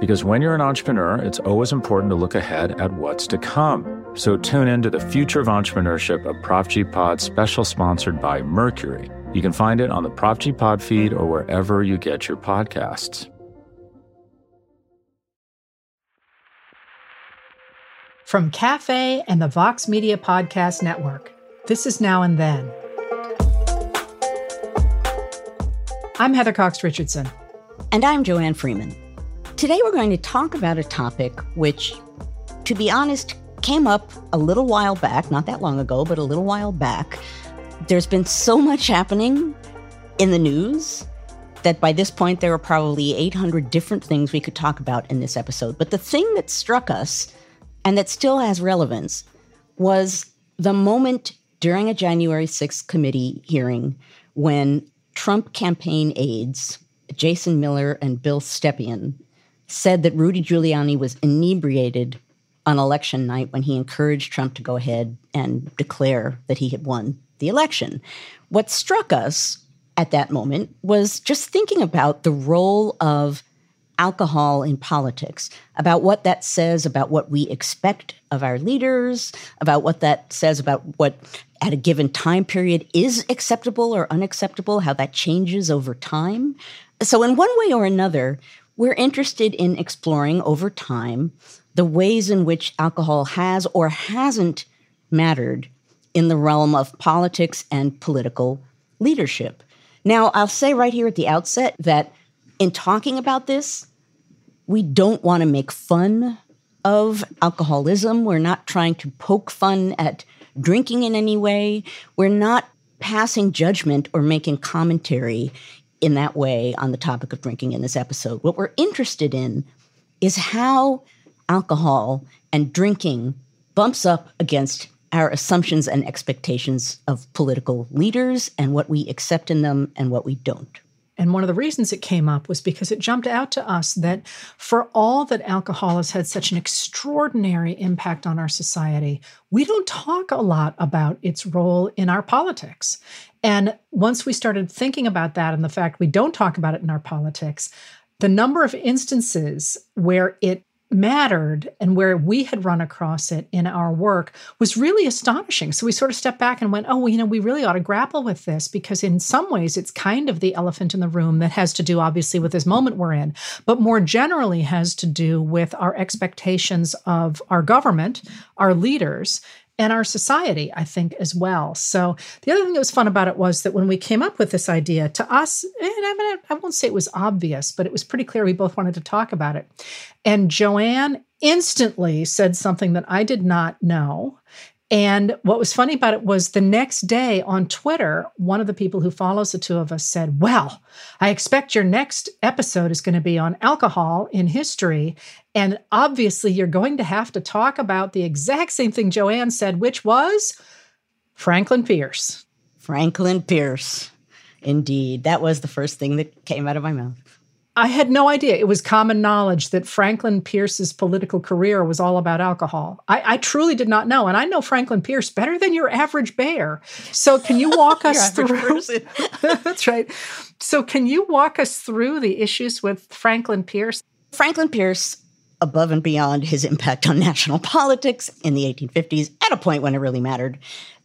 Because when you're an entrepreneur, it's always important to look ahead at what's to come. So tune in to the Future of Entrepreneurship, a Prof G Pod special sponsored by Mercury. You can find it on the Prof G Pod feed or wherever you get your podcasts. From Cafe and the Vox Media Podcast Network, this is Now and Then. I'm Heather Cox Richardson. And I'm Joanne Freeman. Today we're going to talk about a topic which, to be honest, came up a little while back, not that long ago, but a little while back. There's been so much happening in the news that by this point there are probably 800 different things we could talk about in this episode. But the thing that struck us and that still has relevance was the moment during a January 6th committee hearing when Trump campaign aides, Jason Miller and Bill Stepien, said that Rudy Giuliani was inebriated on election night when he encouraged Trump to go ahead and declare that he had won the election. What struck us at that moment was just thinking about the role of alcohol in politics, about what that says about what we expect of our leaders, about what that says about what at a given time period is acceptable or unacceptable, how that changes over time. So, in one way or another, we're interested in exploring over time the ways in which alcohol has or hasn't mattered in the realm of politics and political leadership. Now, I'll say right here at the outset that in talking about this, we don't want to make fun of alcoholism. We're not trying to poke fun at drinking in any way. We're not passing judgment or making commentary in that way on the topic of drinking in this episode. What we're interested in is how alcohol and drinking bumps up against our assumptions and expectations of political leaders and what we accept in them and what we don't. And one of the reasons it came up was because it jumped out to us that for all that alcohol has had such an extraordinary impact on our society, we don't talk a lot about its role in our politics. And once we started thinking about that and the fact we don't talk about it in our politics, the number of instances where it mattered and where we had run across it in our work was really astonishing. So we sort of stepped back and went, oh, well, you know, we really ought to grapple with this because in some ways it's kind of the elephant in the room that has to do obviously with this moment we're in, but more generally has to do with our expectations of our government, our leaders, and our society, I think, as well. So the other thing that was fun about it was that when we came up with this idea, to us, and I, mean, I won't say it was obvious, but it was pretty clear we both wanted to talk about it. And Joanne instantly said something that I did not know. And what was funny about it was the next day on Twitter, one of the people who follows the two of us said, Well, I expect your next episode is going to be on alcohol in history. And obviously, you're going to have to talk about the exact same thing Joanne said, which was Franklin Pierce. Franklin Pierce. Indeed. That was the first thing that came out of my mouth. I had no idea. It was common knowledge that Franklin Pierce's political career was all about alcohol. I, I truly did not know. And I know Franklin Pierce better than your average bear. So, can you walk us through? that's right. So, can you walk us through the issues with Franklin Pierce? Franklin Pierce, above and beyond his impact on national politics in the 1850s, at a point when it really mattered,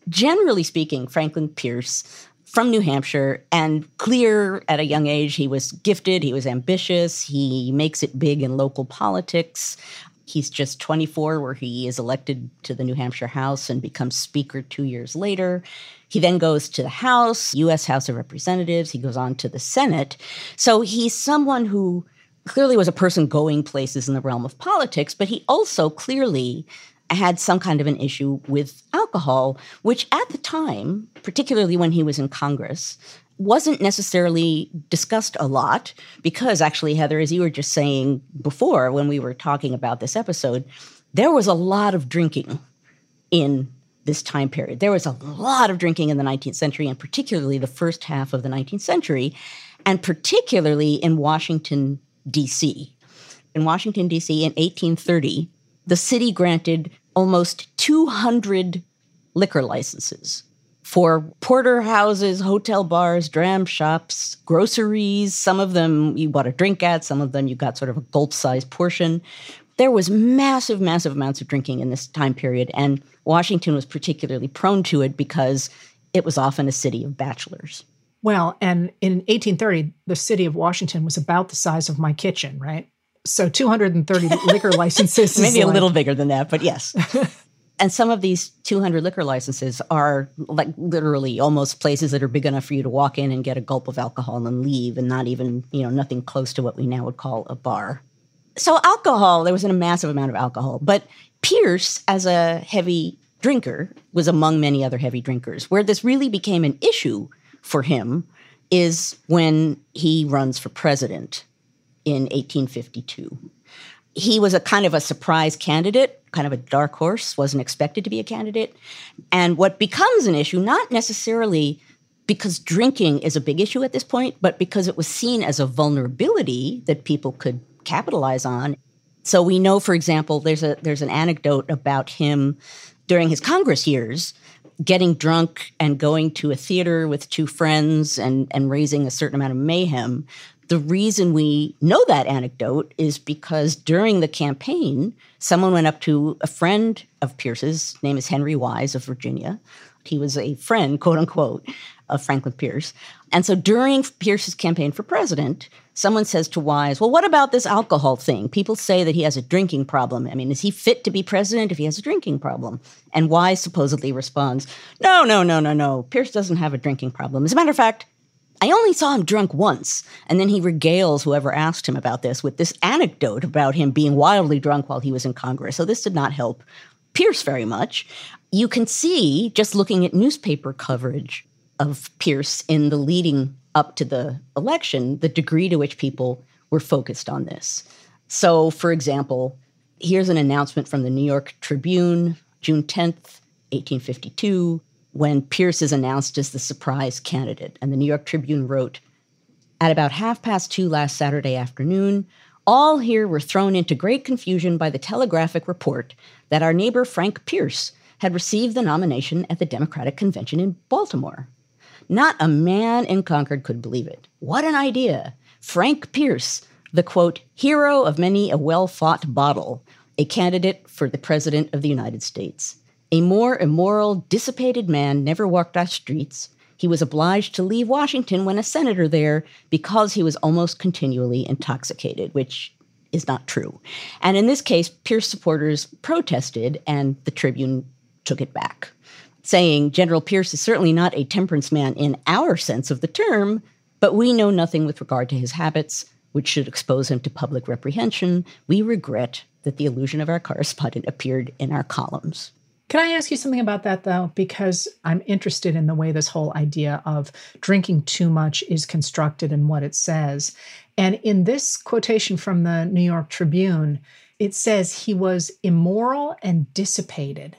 generally speaking, Franklin Pierce from New Hampshire and clear at a young age. He was gifted, he was ambitious, he makes it big in local politics. He's just 24, where he is elected to the New Hampshire House and becomes Speaker two years later. He then goes to the House, U.S. House of Representatives. He goes on to the Senate. So he's someone who clearly was a person going places in the realm of politics, but he also clearly had some kind of an issue with alcohol, which at the time, particularly when he was in Congress, wasn't necessarily discussed a lot because actually, Heather, as you were just saying before when we were talking about this episode, there was a lot of drinking in this time period. There was a lot of drinking in the 19th century, and particularly the first half of the 19th century, and particularly in Washington, D.C. In Washington, D.C., in 1830, the city granted almost 200 liquor licenses for porterhouses, hotel bars, dram shops, groceries. Some of them you bought a drink at, some of them you got sort of a gulp sized portion. There was massive, massive amounts of drinking in this time period, and Washington was particularly prone to it because it was often a city of bachelors. Well, and in 1830, the city of Washington was about the size of my kitchen, right? So 230 liquor licenses. Maybe a like, little bigger than that, but yes. and some of these 200 liquor licenses are like literally almost places that are big enough for you to walk in and get a gulp of alcohol and leave and not even you know nothing close to what we now would call a bar so alcohol there was a massive amount of alcohol but pierce as a heavy drinker was among many other heavy drinkers where this really became an issue for him is when he runs for president in 1852 he was a kind of a surprise candidate, kind of a dark horse, wasn't expected to be a candidate. And what becomes an issue, not necessarily because drinking is a big issue at this point, but because it was seen as a vulnerability that people could capitalize on. So we know, for example, there's a there's an anecdote about him during his Congress years getting drunk and going to a theater with two friends and, and raising a certain amount of mayhem the reason we know that anecdote is because during the campaign, someone went up to a friend of Pierce's, name is Henry Wise of Virginia. He was a friend, quote unquote, of Franklin Pierce. And so during Pierce's campaign for president, someone says to Wise, Well, what about this alcohol thing? People say that he has a drinking problem. I mean, is he fit to be president if he has a drinking problem? And Wise supposedly responds, No, no, no, no, no. Pierce doesn't have a drinking problem. As a matter of fact, I only saw him drunk once. And then he regales whoever asked him about this with this anecdote about him being wildly drunk while he was in Congress. So this did not help Pierce very much. You can see, just looking at newspaper coverage of Pierce in the leading up to the election, the degree to which people were focused on this. So, for example, here's an announcement from the New York Tribune, June 10th, 1852 when Pierce is announced as the surprise candidate. And the New York Tribune wrote At about half past two last Saturday afternoon, all here were thrown into great confusion by the telegraphic report that our neighbor Frank Pierce had received the nomination at the Democratic Convention in Baltimore. Not a man in Concord could believe it. What an idea! Frank Pierce, the quote, hero of many a well fought bottle, a candidate for the President of the United States. A more immoral, dissipated man never walked our streets. He was obliged to leave Washington when a senator there because he was almost continually intoxicated, which is not true. And in this case, Pierce supporters protested, and the Tribune took it back, saying General Pierce is certainly not a temperance man in our sense of the term, but we know nothing with regard to his habits, which should expose him to public reprehension. We regret that the illusion of our correspondent appeared in our columns. Can I ask you something about that though? Because I'm interested in the way this whole idea of drinking too much is constructed and what it says. And in this quotation from the New York Tribune, it says he was immoral and dissipated.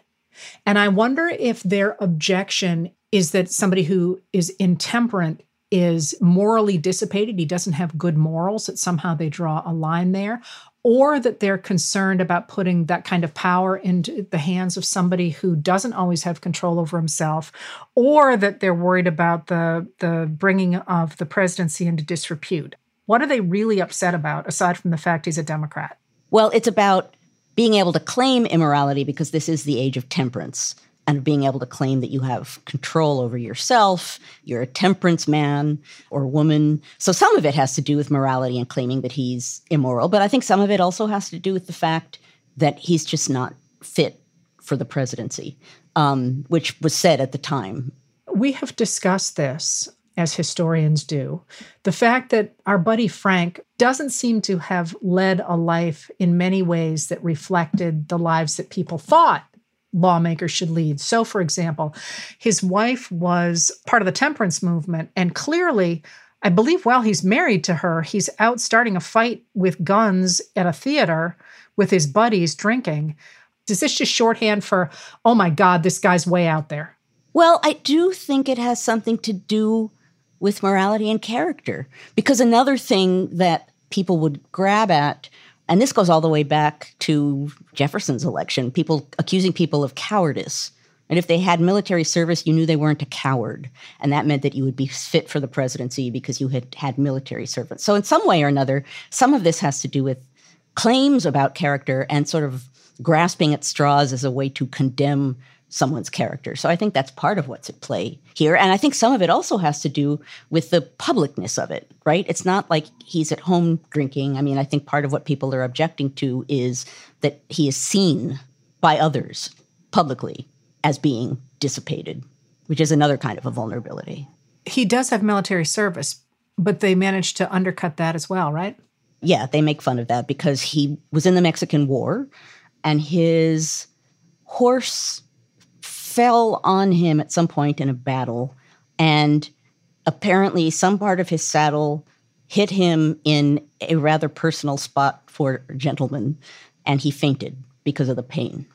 And I wonder if their objection is that somebody who is intemperate is morally dissipated, he doesn't have good morals, that somehow they draw a line there, or that they're concerned about putting that kind of power into the hands of somebody who doesn't always have control over himself, or that they're worried about the, the bringing of the presidency into disrepute. What are they really upset about, aside from the fact he's a Democrat? Well, it's about being able to claim immorality because this is the age of temperance and being able to claim that you have control over yourself, you're a temperance man or woman. So some of it has to do with morality and claiming that he's immoral, but I think some of it also has to do with the fact that he's just not fit for the presidency, um, which was said at the time. We have discussed this as historians do. The fact that our buddy Frank doesn't seem to have led a life in many ways that reflected the lives that people thought lawmakers should lead. So, for example, his wife was part of the temperance movement, and clearly, I believe while he's married to her, he's out starting a fight with guns at a theater with his buddies drinking. Is this just shorthand for, oh my God, this guy's way out there? Well, I do think it has something to do with morality and character. Because another thing that people would grab at, and this goes all the way back to Jefferson's election, people accusing people of cowardice. And if they had military service, you knew they weren't a coward. And that meant that you would be fit for the presidency because you had had military service. So, in some way or another, some of this has to do with claims about character and sort of grasping at straws as a way to condemn someone's character. So I think that's part of what's at play here. And I think some of it also has to do with the publicness of it, right? It's not like he's at home drinking. I mean, I think part of what people are objecting to is that he is seen by others publicly as being dissipated, which is another kind of a vulnerability. He does have military service, but they managed to undercut that as well, right? Yeah, they make fun of that because he was in the Mexican War and his horse fell on him at some point in a battle, and apparently some part of his saddle hit him in a rather personal spot for a gentleman, and he fainted because of the pain.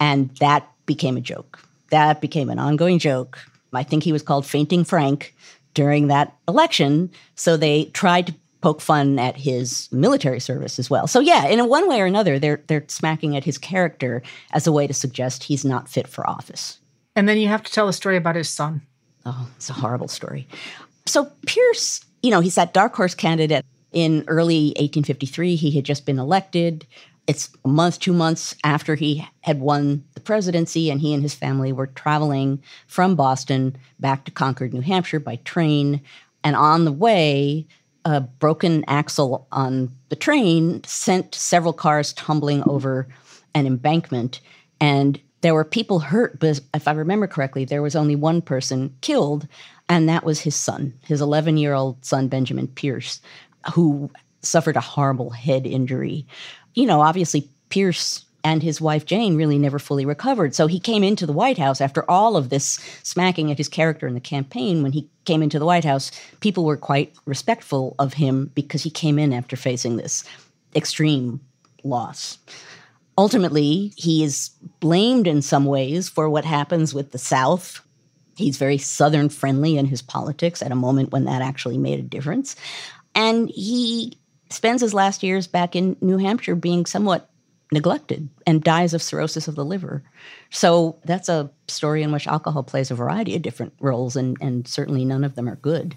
And that became a joke. That became an ongoing joke. I think he was called Fainting Frank during that election. So they tried to poke fun at his military service as well. So yeah, in one way or another, they're they're smacking at his character as a way to suggest he's not fit for office. And then you have to tell a story about his son. Oh, it's a horrible story. So Pierce, you know, he's that dark horse candidate. In early 1853, he had just been elected. It's a month, two months after he had won the presidency, and he and his family were traveling from Boston back to Concord, New Hampshire by train. And on the way, a broken axle on the train sent several cars tumbling over an embankment. And there were people hurt, but if I remember correctly, there was only one person killed, and that was his son, his 11 year old son, Benjamin Pierce, who suffered a horrible head injury. You know, obviously, Pierce and his wife Jane really never fully recovered. So he came into the White House after all of this smacking at his character in the campaign. When he came into the White House, people were quite respectful of him because he came in after facing this extreme loss. Ultimately, he is blamed in some ways for what happens with the South. He's very Southern friendly in his politics at a moment when that actually made a difference. And he spends his last years back in New Hampshire being somewhat neglected and dies of cirrhosis of the liver. So that's a story in which alcohol plays a variety of different roles, and, and certainly none of them are good.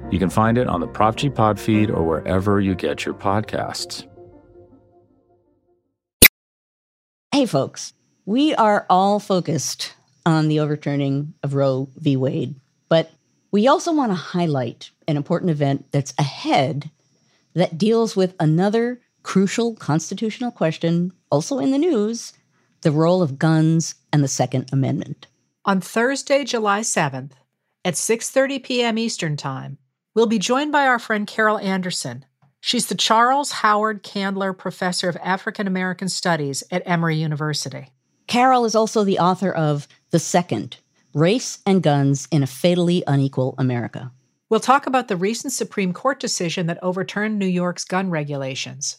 You can find it on the Prof G Pod feed or wherever you get your podcasts. Hey, folks, we are all focused on the overturning of Roe v. Wade, but we also want to highlight an important event that's ahead that deals with another crucial constitutional question, also in the news the role of guns and the Second Amendment. On Thursday, July 7th, at 6:30 p.m. Eastern Time, We'll be joined by our friend Carol Anderson. She's the Charles Howard Candler Professor of African American Studies at Emory University. Carol is also the author of The Second Race and Guns in a Fatally Unequal America. We'll talk about the recent Supreme Court decision that overturned New York's gun regulations.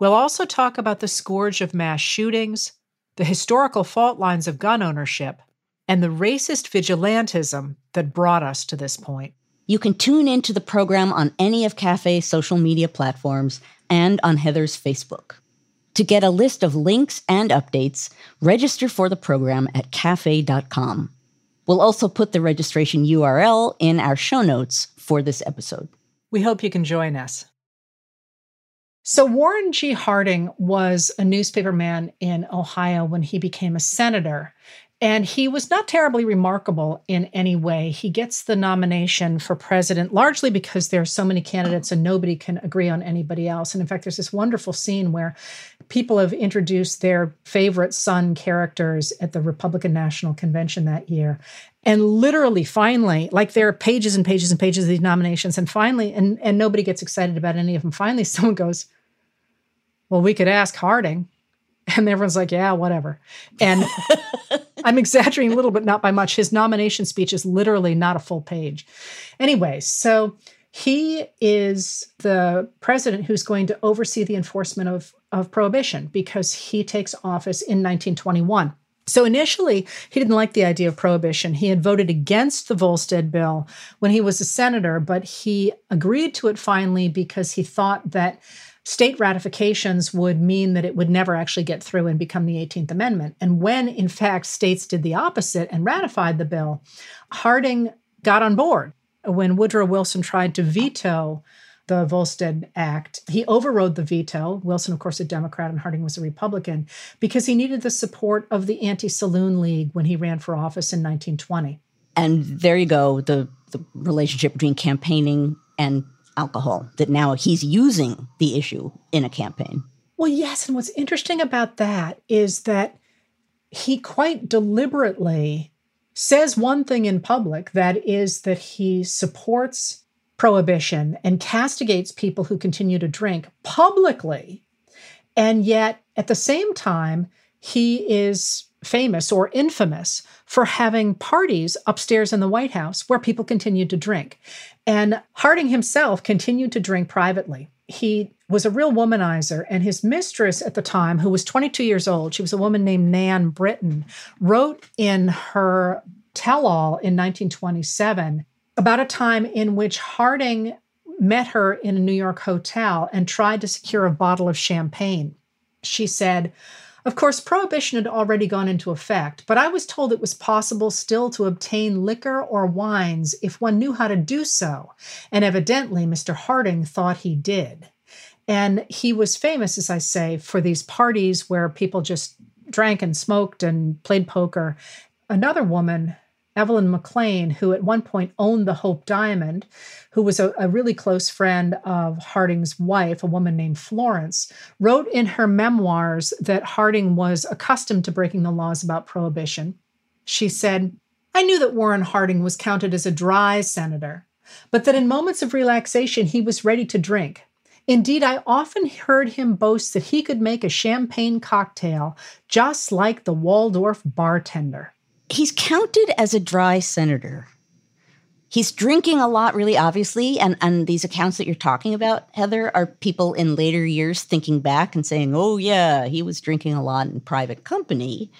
We'll also talk about the scourge of mass shootings, the historical fault lines of gun ownership, and the racist vigilantism that brought us to this point. You can tune into the program on any of Cafe's social media platforms and on Heather's Facebook. To get a list of links and updates, register for the program at cafe.com. We'll also put the registration URL in our show notes for this episode. We hope you can join us. So, Warren G. Harding was a newspaperman in Ohio when he became a senator. And he was not terribly remarkable in any way. He gets the nomination for president largely because there are so many candidates and nobody can agree on anybody else. And in fact, there's this wonderful scene where people have introduced their favorite son characters at the Republican National Convention that year. And literally, finally, like there are pages and pages and pages of these nominations, and finally, and, and nobody gets excited about any of them. Finally, someone goes, Well, we could ask Harding. And everyone's like, Yeah, whatever. And I'm exaggerating a little, but not by much. His nomination speech is literally not a full page. Anyway, so he is the president who's going to oversee the enforcement of, of prohibition because he takes office in 1921. So initially, he didn't like the idea of prohibition. He had voted against the Volstead bill when he was a senator, but he agreed to it finally because he thought that state ratifications would mean that it would never actually get through and become the 18th Amendment. And when, in fact, states did the opposite and ratified the bill, Harding got on board. When Woodrow Wilson tried to veto the Volstead Act, he overrode the veto. Wilson, of course, a Democrat, and Harding was a Republican, because he needed the support of the Anti Saloon League when he ran for office in 1920. And there you go the, the relationship between campaigning and alcohol, that now he's using the issue in a campaign. Well, yes. And what's interesting about that is that he quite deliberately says one thing in public that is that he supports prohibition and castigates people who continue to drink publicly. And yet, at the same time, he is famous or infamous for having parties upstairs in the White House where people continued to drink. And Harding himself continued to drink privately. He was a real womanizer, and his mistress at the time, who was 22 years old, she was a woman named Nan Britton, wrote in her tell all in 1927 about a time in which Harding met her in a New York hotel and tried to secure a bottle of champagne. She said, of course, prohibition had already gone into effect, but I was told it was possible still to obtain liquor or wines if one knew how to do so, and evidently Mr. Harding thought he did. And he was famous, as I say, for these parties where people just drank and smoked and played poker. Another woman Evalyn McLean, who at one point owned the Hope Diamond, who was a, a, really close friend of Harding's wife, a woman named Florence, wrote in her memoirs that Harding was accustomed to breaking the laws about prohibition. She said, I knew that Warren Harding was counted as a dry senator, but that in moments of relaxation he was ready to drink. Indeed, I often heard him boast that he could make a champagne cocktail just like the Waldorf bartender he's counted as a dry senator. He's drinking a lot, really obviously. And, and these accounts that you're talking about, Heather, are people in later years thinking back and saying, oh, yeah, he was drinking a lot in private company.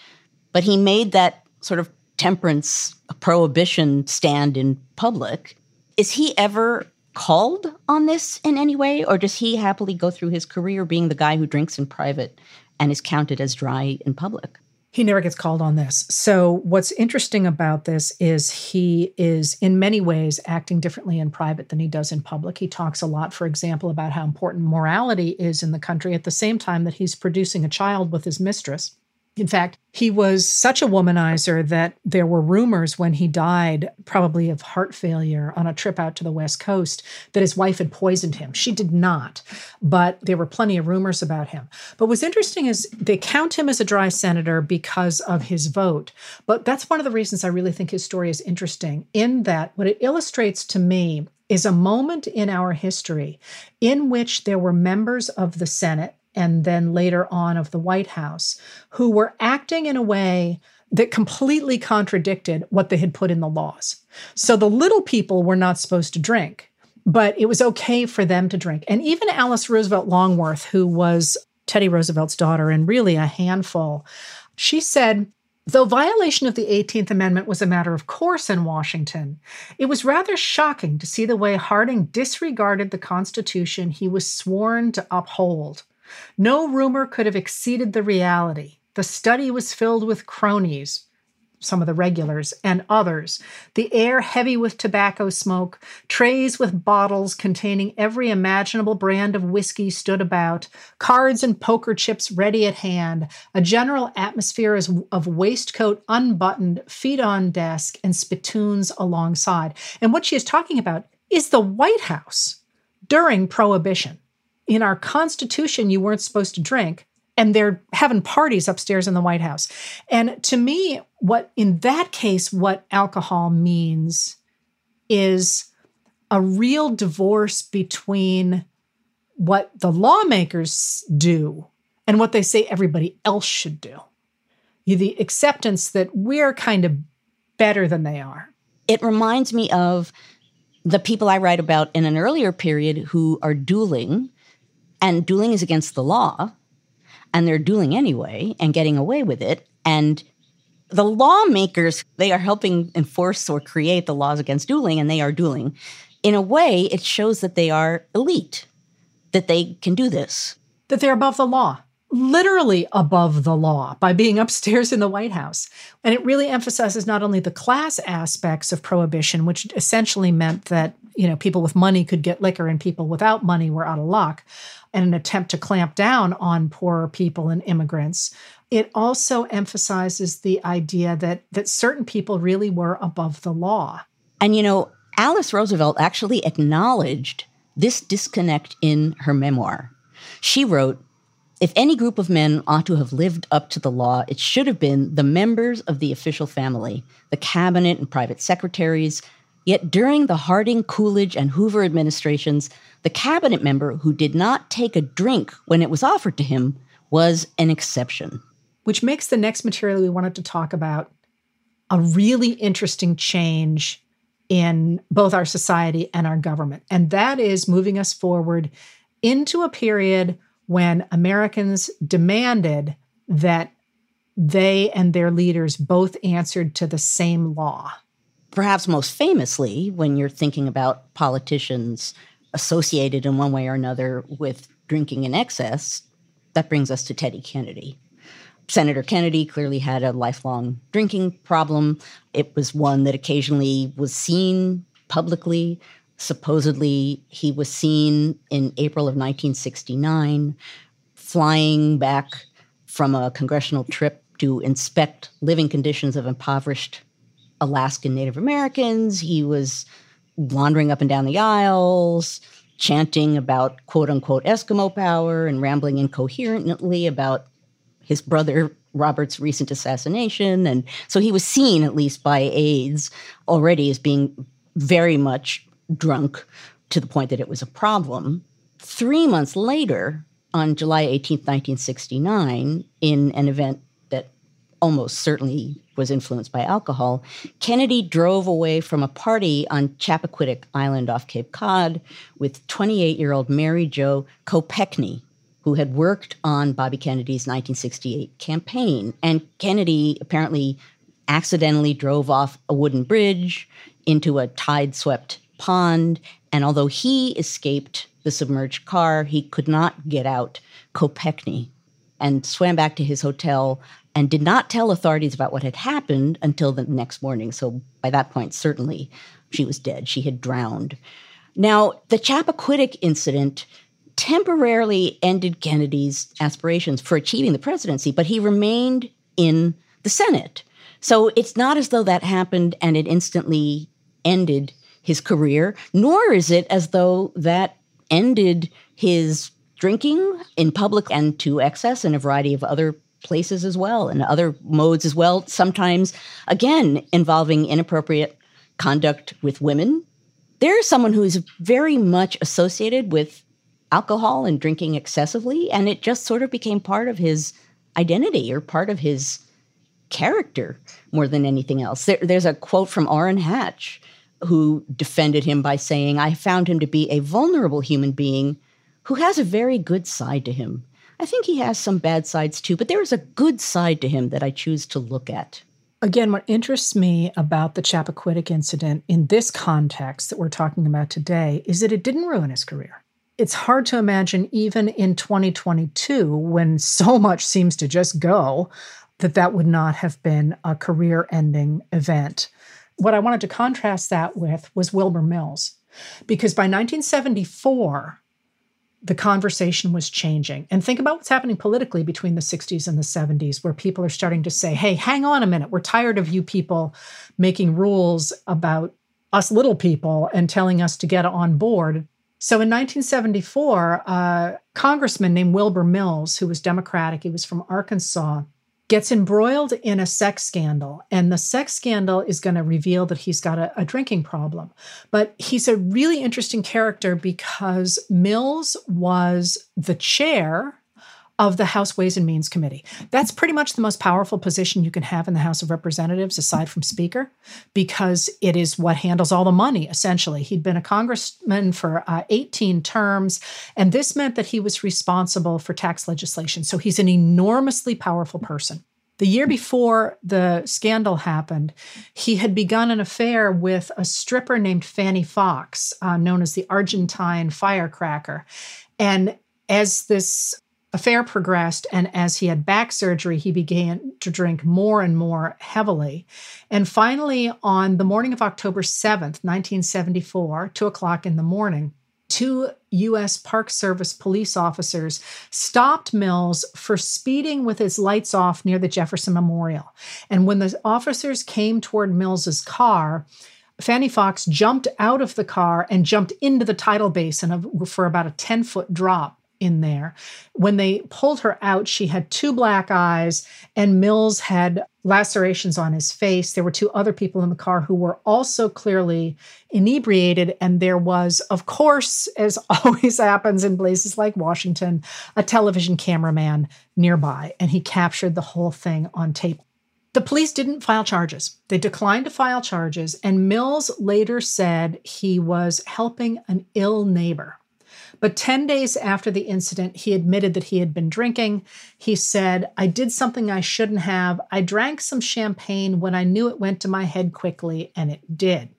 But he made that sort of temperance prohibition stand in public. Is he ever called on this in any way? Or does he happily go through his career being the guy who drinks in private and is counted as dry in public? He never gets called on this. So, what's interesting about this is he is in many ways acting differently in private than he does in public. He talks a lot, for example, about how important morality is in the country at the same time that he's producing a child with his mistress. In fact, he was such a womanizer that there were rumors when he died, probably of heart failure on a trip out to the West Coast, that his wife had poisoned him. She did not, but there were plenty of rumors about him. But what's interesting is they count him as a dry senator because of his vote. But that's one of the reasons I really think his story is interesting, in that what it illustrates to me is a moment in our history in which there were members of the Senate and then later on of the White House, who were acting in a way that completely contradicted what they had put in the laws. So the little people were not supposed to drink, but it was okay for them to drink. And even Alice Roosevelt Longworth, who was Teddy Roosevelt's daughter and really a handful, she said, Though violation of the 18th Amendment was a matter of course in Washington, it was rather shocking to see the way Harding disregarded the Constitution he was sworn to uphold. No rumor could have exceeded the reality. The study was filled with cronies, some of the regulars, and others. The air heavy with tobacco smoke, trays with bottles containing every imaginable brand of whiskey stood about, cards and poker chips ready at hand, a general atmosphere of waistcoat unbuttoned, feet on desk, and spittoons alongside. And what she is talking about is the White House during Prohibition. In our Constitution, you weren't supposed to drink and they're having parties upstairs in the White House. And to me, what in that case, what alcohol means is a real divorce between what the lawmakers do and what they say everybody else should do. The acceptance that we're kind of better than they are. It reminds me of the people I write about in an earlier period who are dueling, and dueling is against the law and they're dueling anyway and getting away with it. And the lawmakers, they are helping enforce or create the laws against dueling, and they are dueling. In a way, it shows that they are elite, that they can do this. That they're above the law, literally above the law by being upstairs in the White House. And it really emphasizes not only the class aspects of prohibition, which essentially meant that you know people with money could get liquor and people without money were out of luck and an attempt to clamp down on poorer people and immigrants. It also emphasizes the idea that that certain people really were above the law. And you know alice roosevelt actually acknowledged this disconnect in her memoir. She wrote if any group of men ought to have lived up to the law, it should have been the members of the official family, the cabinet and private secretaries, Yet during the Harding, Coolidge, and Hoover administrations, the cabinet member who did not take a drink when it was offered to him was an exception. Which makes the next material we wanted to talk about a really interesting change in both our society and our government. And that is moving us forward into a period when Americans demanded that they and their leaders both answered to the same law perhaps most famously, when you're thinking about politicians associated in one way or another with drinking in excess, that brings us to Teddy Kennedy. Senator Kennedy clearly had a lifelong drinking problem. It was one that occasionally was seen publicly. Supposedly, he was seen in April of 1969 flying back from a congressional trip to inspect living conditions of impoverished Alaskan Native Americans. He was wandering up and down the aisles, chanting about quote unquote Eskimo power and rambling incoherently about his brother Robert's recent assassination. And so he was seen, at least by aides, already as being very much drunk to the point that it was a problem. Three months later, on July 18th, 1969, in an event almost certainly was influenced by alcohol, Kennedy drove away from a party on Chappaquiddick Island off Cape Cod with 28 year old Mary Jo Kopechne, who had worked on Bobby Kennedy's 1968 campaign. And Kennedy apparently accidentally drove off a wooden bridge into a tide swept pond. And although he escaped the submerged car, he could not get out Kopechne and swam back to his hotel and did not tell authorities about what had happened until the next morning. So by that point, certainly she was dead. She had drowned. Now, the Chappaquiddick incident temporarily ended Kennedy's aspirations for achieving the presidency, but he remained in the Senate. So it's not as though that happened and it instantly ended his career, nor is it as though that ended his drinking in public and to excess and a variety of other places as well and other modes as well, sometimes, again, involving inappropriate conduct with women. There's someone who is very much associated with alcohol and drinking excessively, and it just sort of became part of his identity or part of his character more than anything else. There, there's a quote from Orrin Hatch who defended him by saying, I found him to be a vulnerable human being who has a very good side to him I think he has some bad sides too, but there is a good side to him that I choose to look at. Again, what interests me about the Chappaquiddick incident in this context that we're talking about today is that it didn't ruin his career. It's hard to imagine, even in 2022, when so much seems to just go, that that would not have been a career ending event. What I wanted to contrast that with was Wilbur Mills, because by 1974, the conversation was changing. And think about what's happening politically between the 60s and the 70s, where people are starting to say, hey, hang on a minute. We're tired of you people making rules about us little people and telling us to get on board. So in 1974, a congressman named Wilbur Mills, who was Democratic, he was from Arkansas, gets embroiled in a sex scandal. And the sex scandal is going to reveal that he's got a, a, drinking problem. But he's a really interesting character because Mills was the chair of the House Ways and Means Committee. That's pretty much the most powerful position you can have in the House of Representatives, aside from Speaker, because it is what handles all the money, essentially. He'd been a congressman for uh, 18 terms, and this meant that he was responsible for tax legislation. So he's an enormously powerful person. The year before the scandal happened, he had begun an affair with a stripper named Fanne Foxe, uh, known as the Argentine firecracker. And as this affair progressed, and as he had back surgery, he began to drink more and more heavily. And finally, on the morning of October 7th, 1974, two o'clock in the morning, two U.S. Park Service police officers stopped Mills for speeding with his lights off near the Jefferson Memorial. And when the officers came toward Mills's car, Fanne Foxe jumped out of the car and jumped into the tidal basin of, for about a 10 foot drop in there. When they pulled her out, she had two black eyes, and Mills had lacerations on his face. There were two other people in the car who were also clearly inebriated. And there was, of course, as always happens in places like Washington, a television cameraman nearby, and he captured the whole thing on tape. The police didn't file charges. They declined to file charges, and Mills later said he was helping an ill neighbor. But 10 days after the incident, he admitted that he had been drinking. He said, I did something I shouldn't have. I drank some champagne when I knew it went to my head quickly, and it did.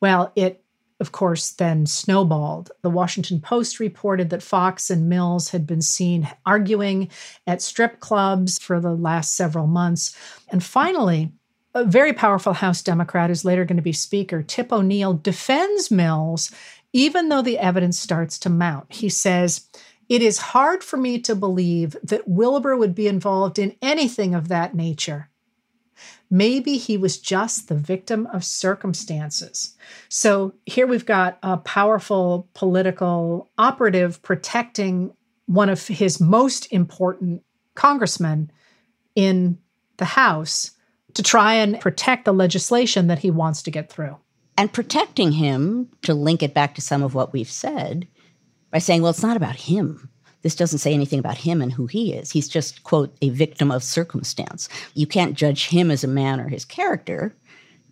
Well, it of course, then snowballed. The Washington Post reported that Foxe and Mills had been seen arguing at strip clubs for the last several months. And finally, a very powerful House Democrat who's later going to be Speaker, Tip O'Neill, defends Mills even though the evidence starts to mount. He says, It is hard for me to believe that Wilbur would be involved in anything of that nature. Maybe he was just the victim of circumstances. So here we've got a powerful political operative protecting one of his most important congressmen in the House to try and protect the legislation that he wants to get through and protecting him to link it back to some of what we've said by saying, well, it's not about him. This doesn't say anything about him and who he is. He's just, quote, a victim of circumstance. You can't judge him as a man or his character.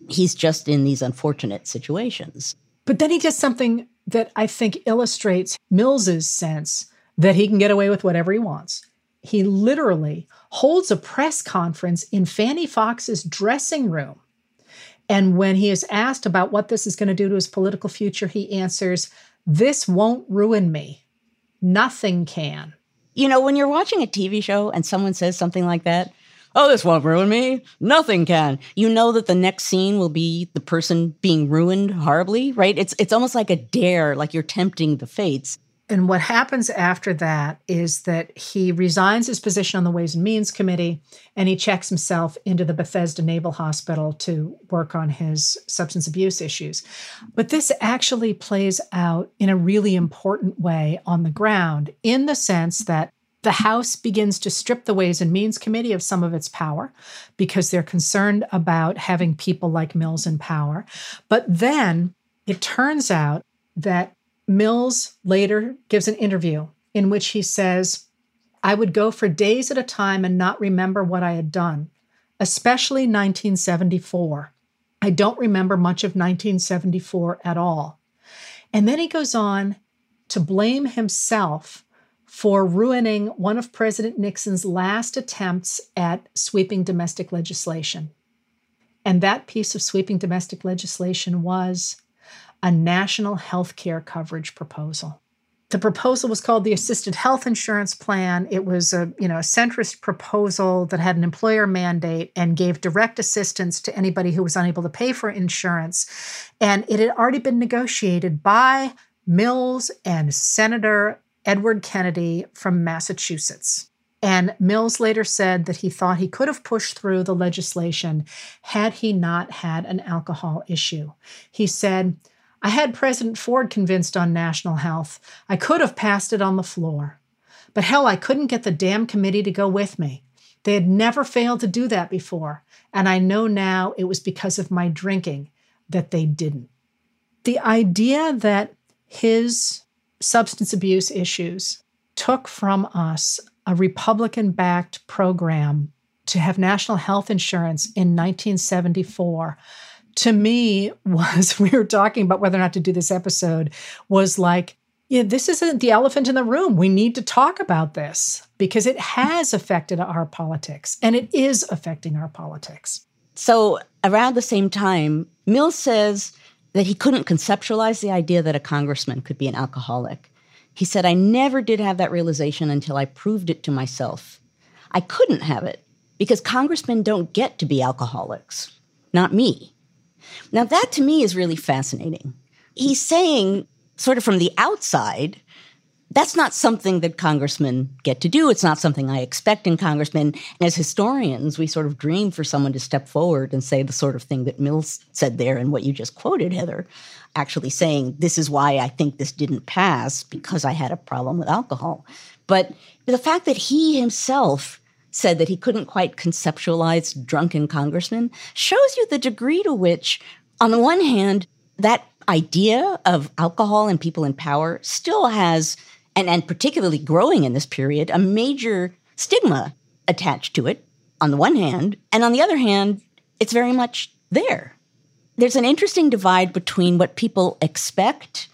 He's just in these unfortunate situations. But then he does something that I think illustrates Mills's sense that he can get away with whatever he wants. He literally holds a press conference in Fanne Foxe's dressing room and when he is asked about what this is going to do to his political future, he answers, This won't ruin me. Nothing can. You know, when you're watching a TV show and someone says something like that, oh, this won't ruin me. Nothing can. You know that the next scene will be the person being ruined horribly, right? It's it's almost like a dare, like you're tempting the fates. And what happens after that is that he resigns his position on the Ways and Means Committee and he checks himself into the Bethesda Naval Hospital to work on his substance abuse issues. But this actually plays out in a really important way on the ground in the sense that the House begins to strip the Ways and Means Committee of some of its power because they're concerned about having people like Mills in power. But then it turns out that Mills later gives an interview in which he says, I would go for days at a time and not remember what I had done, especially 1974. I don't remember much of 1974 at all. And then he goes on to blame himself for ruining one of President Nixon's last attempts at sweeping domestic legislation. And that piece of sweeping domestic legislation was a national health care coverage proposal. The proposal was called the Assisted Health Insurance Plan. It was a, you know, a centrist proposal that had an employer mandate and gave direct assistance to anybody who was unable to pay for insurance. And it had already been negotiated by Mills and Senator Edward Kennedy from Massachusetts. And Mills later said that he thought he could have pushed through the legislation had he not had an alcohol issue. He said, I had President Ford convinced on national health. I could have passed it on the floor. But hell, I couldn't get the damn committee to go with me. They had never failed to do that before. And I know now it was because of my drinking that they didn't. The idea that his substance abuse issues took from us a Republican backed program to have national health insurance in 1974 to me was we were talking about whether or not to do this episode was like yeah this isn't the elephant in the room. We need to talk about this because it has affected our politics and it is affecting our politics. So around the same time mills says that he couldn't conceptualize the idea that a congressman could be an alcoholic. He said i never did have that realization until i proved it to myself. I couldn't have it because congressmen don't get to be alcoholics not me now, that to me is really fascinating. He's saying, sort of from the outside, that's not something that congressmen get to do. It's not something I expect in congressmen. And as historians, we sort of dream for someone to step forward and say the sort of thing that Mills said there and what you just quoted, Heather, actually saying, This is why I think this didn't pass because I had a problem with alcohol. But the fact that he himself said that he couldn't quite conceptualize drunken congressmen shows you the degree to which, on the one hand, that idea of alcohol and people in power still has, and, and particularly growing in this period, a major stigma attached to it, on the one hand. And on the other hand, it's very much there. There's an interesting divide between what people expect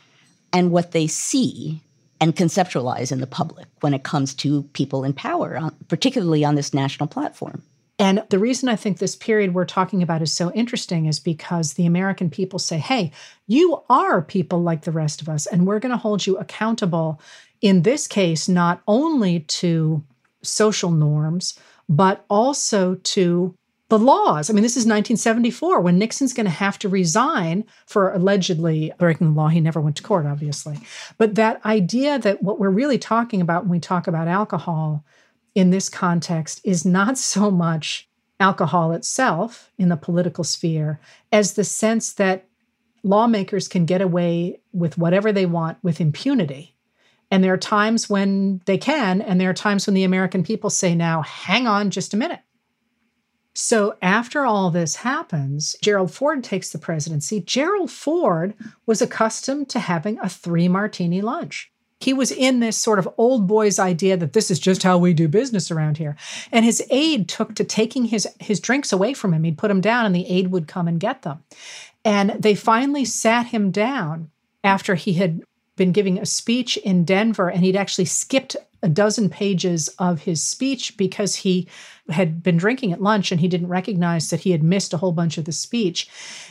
and what they see and conceptualize in the public when it comes to people in power, uh, particularly on this national platform. And the reason I think this period we're talking about is so interesting is because the American people say, hey, you are people like the rest of us, and we're going to hold you accountable, in this case, not only to social norms, but also to the laws. I mean, this is 1974 when Nixon's going to have to resign for allegedly breaking the law. He never went to court, obviously. But that idea that what we're really talking about when we talk about alcohol in this context is not so much alcohol itself in the political sphere as the sense that lawmakers can get away with whatever they want with impunity. And there are times when they can, and there are times when the American people say, now, hang on just a minute so after all this happens, Gerald Ford takes the presidency. Gerald Ford was accustomed to having a three martini lunch. He was in this sort of old boy's idea that this is just how we do business around here. And his aide took to taking his, his drinks away from him. He'd put them down and the aide would come and get them. And they finally sat him down after he had been giving a speech in Denver and he'd actually skipped a dozen pages of his speech because he had been drinking at lunch and he didn't recognize that he had missed a whole bunch of the speech.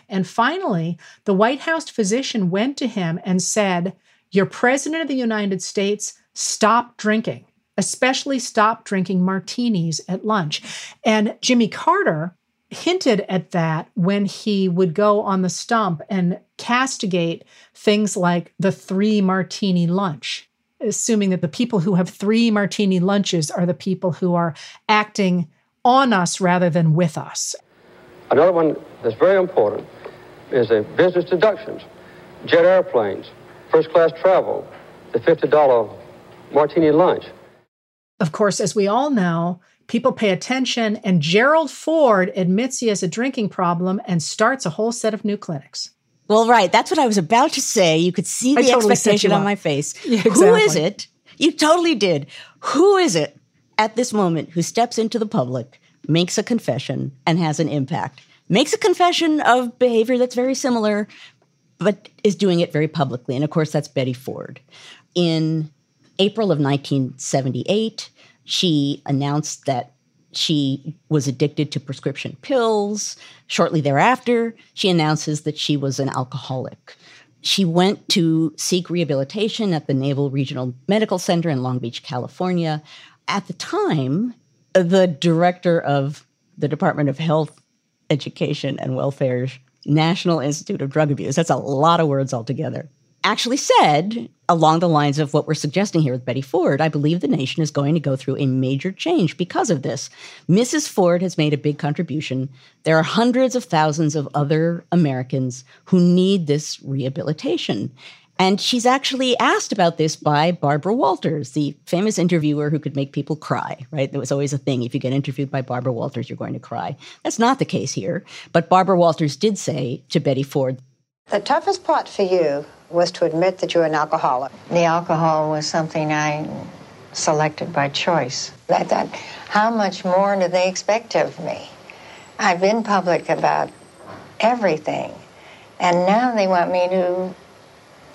And finally, the White House physician went to him and said, Your president of the United States, stop drinking, especially stop drinking martinis at lunch. And Jimmy Carter hinted at that when he would go on the stump and castigate things like the three martini lunch assuming that the people who have three martini lunches are the people who are acting on us rather than with us. Another one that's very important is the business deductions, jet airplanes, first class travel, the $50 martini lunch. Of course, as we all know, people pay attention, and Gerald Ford admits he has a drinking problem and starts a whole set of new clinics. Well, right. That's what I was about to say. You could see the totally expectation on my face. Yeah, exactly. Who is it? You totally did. Who is it at this moment who steps into the public, makes a confession, and has an impact? Makes a confession of behavior that's very similar, but is doing it very publicly. And of course, that's Betty Ford. In April of 1978, she announced that she was addicted to prescription pills. Shortly thereafter, she announces that she was an alcoholic. She went to seek rehabilitation at the Naval Regional Medical Center in Long Beach, California. At the time, the director of the Department of Health, Education, and Welfare's National Institute of Drug Abuse, that's a lot of words altogether, actually said, along the lines of what we're suggesting here with Betty Ford, I believe the nation is going to go through a major change because of this. Mrs. Ford has made a big contribution. There are hundreds of thousands of other Americans who need this rehabilitation. And she's actually asked about this by Barbara Walters, the famous interviewer who could make people cry, right? That was always a thing. If you get interviewed by Barbara Walters, you're going to cry. That's not the case here. But Barbara Walters did say to Betty Ford The toughest part for you was to admit that you're an alcoholic. The alcohol was something I selected by choice. I thought, how much more do they expect of me? I've been public about everything, and now they want me to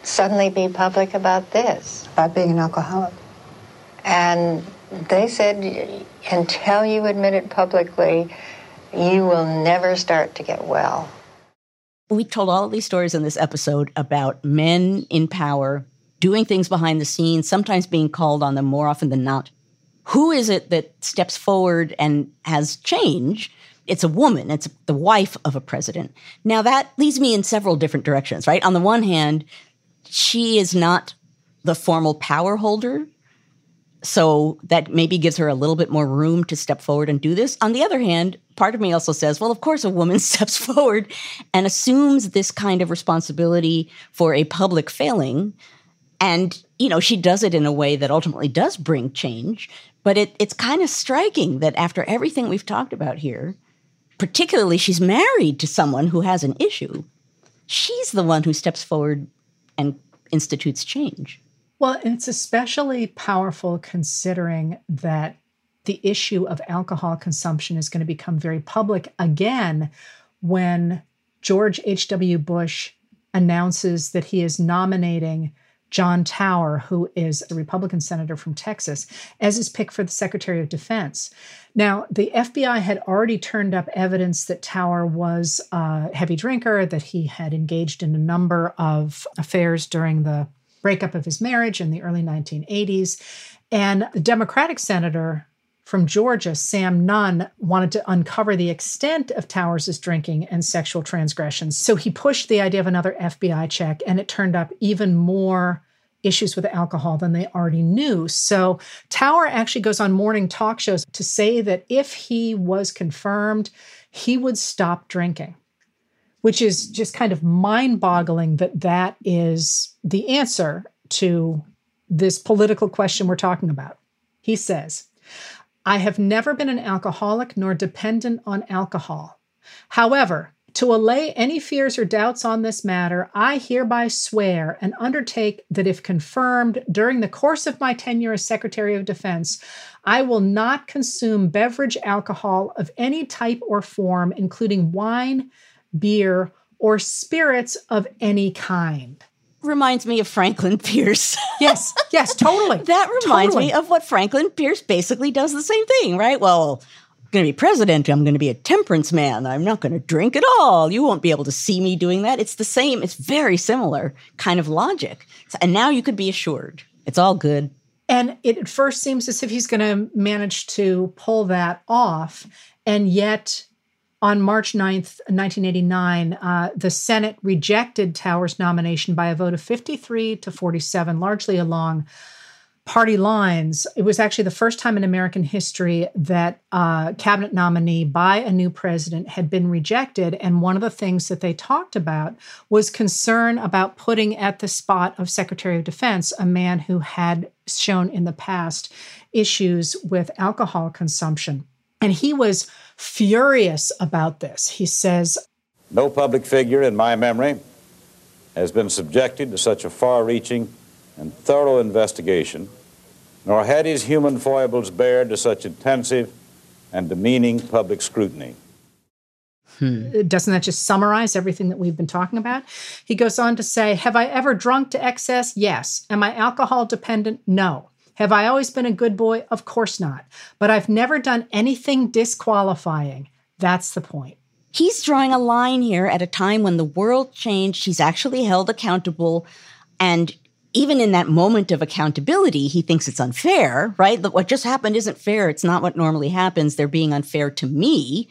suddenly be public about this. About being an alcoholic. And they said, until you admit it publicly, you will never start to get well. We told all these stories in this episode about men in power doing things behind the scenes, sometimes being called on them more often than not. Who is it that steps forward and has change? It's a woman, it's the wife of a president. Now, that leads me in several different directions, right? On the one hand, she is not the formal power holder. So that maybe gives her a little bit more room to step forward and do this. On the other hand, part of me also says, well, of course, a woman steps forward and assumes this kind of responsibility for a public failing. And, you know, she does it in a way that ultimately does bring change. But it, it's kind of striking that after everything we've talked about here, particularly she's married to someone who has an issue, she's the one who steps forward and institutes change. Well, it's especially powerful considering that the issue of alcohol consumption is going to become very public again when George H.W. Bush announces that he is nominating John Tower, who is a Republican senator from Texas, as his pick for the Secretary of Defense. Now, the FBI had already turned up evidence that Tower was a heavy drinker, that he had engaged in a number of affairs during the breakup of his marriage in the early 1980s. And the Democratic senator from Georgia, Sam Nunn, wanted to uncover the extent of Towers' drinking and sexual transgressions. So he pushed the idea of another FBI check, and it turned up even more issues with alcohol than they already knew. So Tower actually goes on morning talk shows to say that if he was confirmed, he would stop drinking, which is just kind of mind boggling that that is the answer to this political question we're talking about. He says, I have never been an alcoholic nor dependent on alcohol. However, to allay any fears or doubts on this matter, I hereby swear and undertake that if confirmed during the course of my tenure as Secretary of Defense, I will not consume beverage alcohol of any type or form, including wine, beer, or spirits of any kind reminds me of Franklin Pierce. yes, yes, totally. that reminds totally. me of what Franklin Pierce basically does the same thing, right? Well, I'm going to be president. I'm going to be a temperance man. I'm not going to drink at all. You won't be able to see me doing that. It's the same, it's very similar kind of logic. And now you could be assured it's all good. And it at first seems as if he's going to manage to pull that off. And yet, on March 9th, 1989, uh, the Senate rejected Tower's nomination by a vote of 53 to 47, largely along party lines. It was actually the first time in American history that a cabinet nominee by a new president had been rejected. And one of the things that they talked about was concern about putting at the spot of Secretary of Defense a man who had shown in the past issues with alcohol consumption. And he was furious about this. He says, No public figure in my memory has been subjected to such a far reaching and thorough investigation, nor had his human foibles bared to such intensive and demeaning public scrutiny. Hmm. Doesn't that just summarize everything that we've been talking about? He goes on to say, Have I ever drunk to excess? Yes. Am I alcohol dependent? No. Have I always been a good boy? Of course not. But I've never done anything disqualifying. That's the point. He's drawing a line here at a time when the world changed. He's actually held accountable. And even in that moment of accountability, he thinks it's unfair, right? What just happened isn't fair. It's not what normally happens. They're being unfair to me.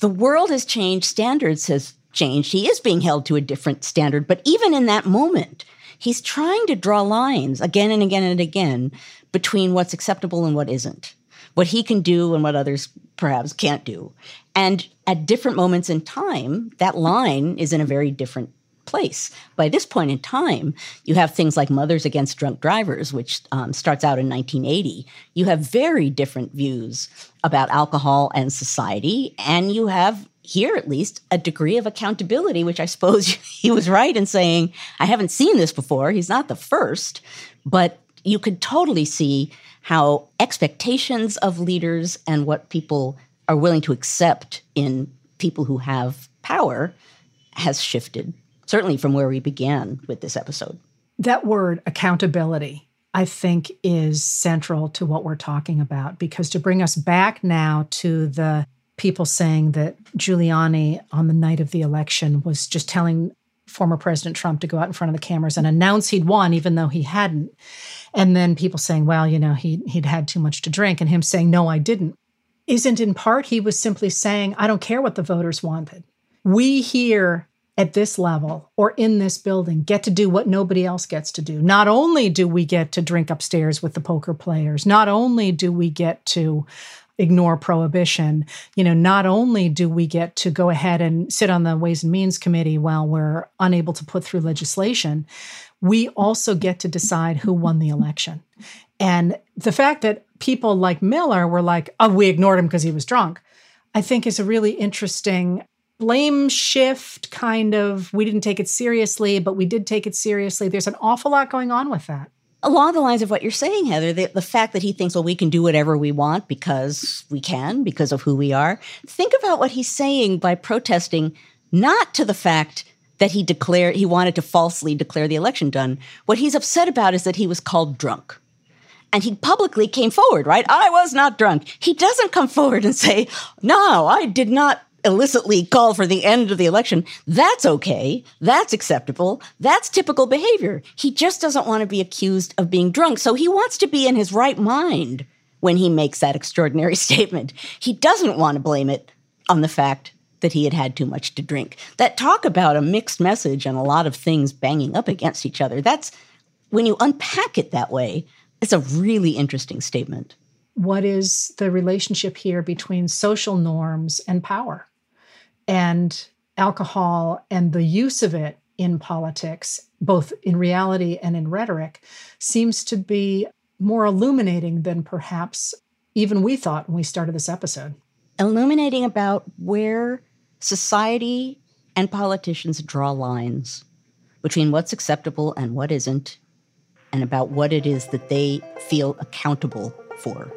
The world has changed. Standards has changed. He is being held to a different standard. But even in that moment, he's trying to draw lines again and again and again between what's acceptable and what isn't, what he can do and what others perhaps can't do. And at different moments in time, that line is in a very different place. By this point in time, you have things like Mothers Against Drunk Drivers, which um, starts out in 1980. You have very different views about alcohol and society, and you have here at least a degree of accountability, which I suppose he was right in saying, I haven't seen this before. He's not the first, but you could totally see how expectations of leaders and what people are willing to accept in people who have power has shifted, certainly from where we began with this episode. That word, accountability, I think is central to what we're talking about because to bring us back now to the people saying that Giuliani on the night of the election was just telling former President Trump to go out in front of the cameras and announce he'd won, even though he hadn't. And then people saying, well, you know, he, he'd had too much to drink, and him saying, no, I didn't. Isn't in part he was simply saying, I don't care what the voters wanted. We here at this level or in this building get to do what nobody else gets to do. Not only do we get to drink upstairs with the poker players, not only do we get to ignore prohibition. You know, not only do we get to go ahead and sit on the Ways and Means Committee while we're unable to put through legislation, we also get to decide who won the election. And the fact that people like Miller were like, oh, we ignored him because he was drunk, I think is a really interesting blame shift kind of. We didn't take it seriously, but we did take it seriously. There's an awful lot going on with that along the lines of what you're saying, Heather, the, the, fact that he thinks, well, we can do whatever we want because we can, because of who we are. Think about what he's saying by protesting not to the fact that he declared he wanted to falsely declare the election done. What he's upset about is that he was called drunk. And he publicly came forward, right? I was not drunk. He doesn't come forward and say, no, I did not illicitly call for the end of the election, that's okay. That's acceptable. That's typical behavior. He just doesn't want to be accused of being drunk. So he wants to be in his right mind when he makes that extraordinary statement. He doesn't want to blame it on the fact that he had had too much to drink. That talk about a mixed message and a lot of things banging up against each other, that's when you unpack it that way, it's a really interesting statement what is the relationship here between social norms and power and alcohol and the use of it in politics, both in reality and in rhetoric, seems to be more illuminating than perhaps even we thought when we started this episode. Illuminating about where society and politicians draw lines between what's acceptable and what isn't, and about what it is that they feel accountable for.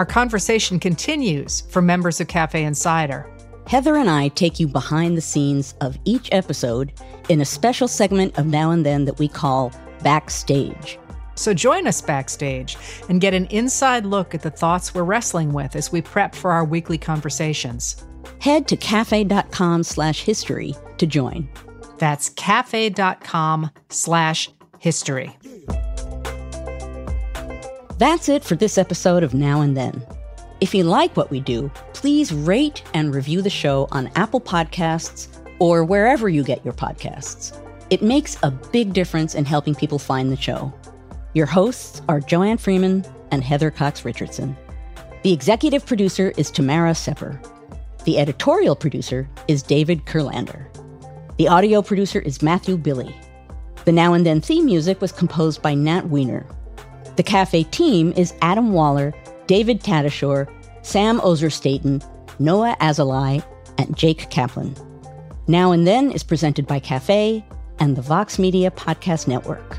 Our conversation continues for members of Cafe Insider. Heather and I take you behind the scenes of each episode in a special segment of Now and Then that we call Backstage. So join us backstage and get an inside look at the thoughts we're wrestling with as we prep for our weekly conversations. Head to cafe.com slash history to join. That's cafe.com slash history. That's it for this episode of Now and Then. If you like what we do, please rate and review the show on Apple Podcasts or wherever you get your podcasts. It makes a big difference in helping people find the show. Your hosts are Joanne Freeman and Heather Cox Richardson. The executive producer is Tamara Sepper. The editorial producer is David Kurlander. The audio producer is Matthew Billy. The Now and Then theme music was composed by Nat Weiner the cafe team is Adam Waller, David Tatasciore, Sam Ozer-Staton, Noah Azulai, and Jake Kaplan. Now and Then is presented by Cafe and the Vox Media Podcast Network.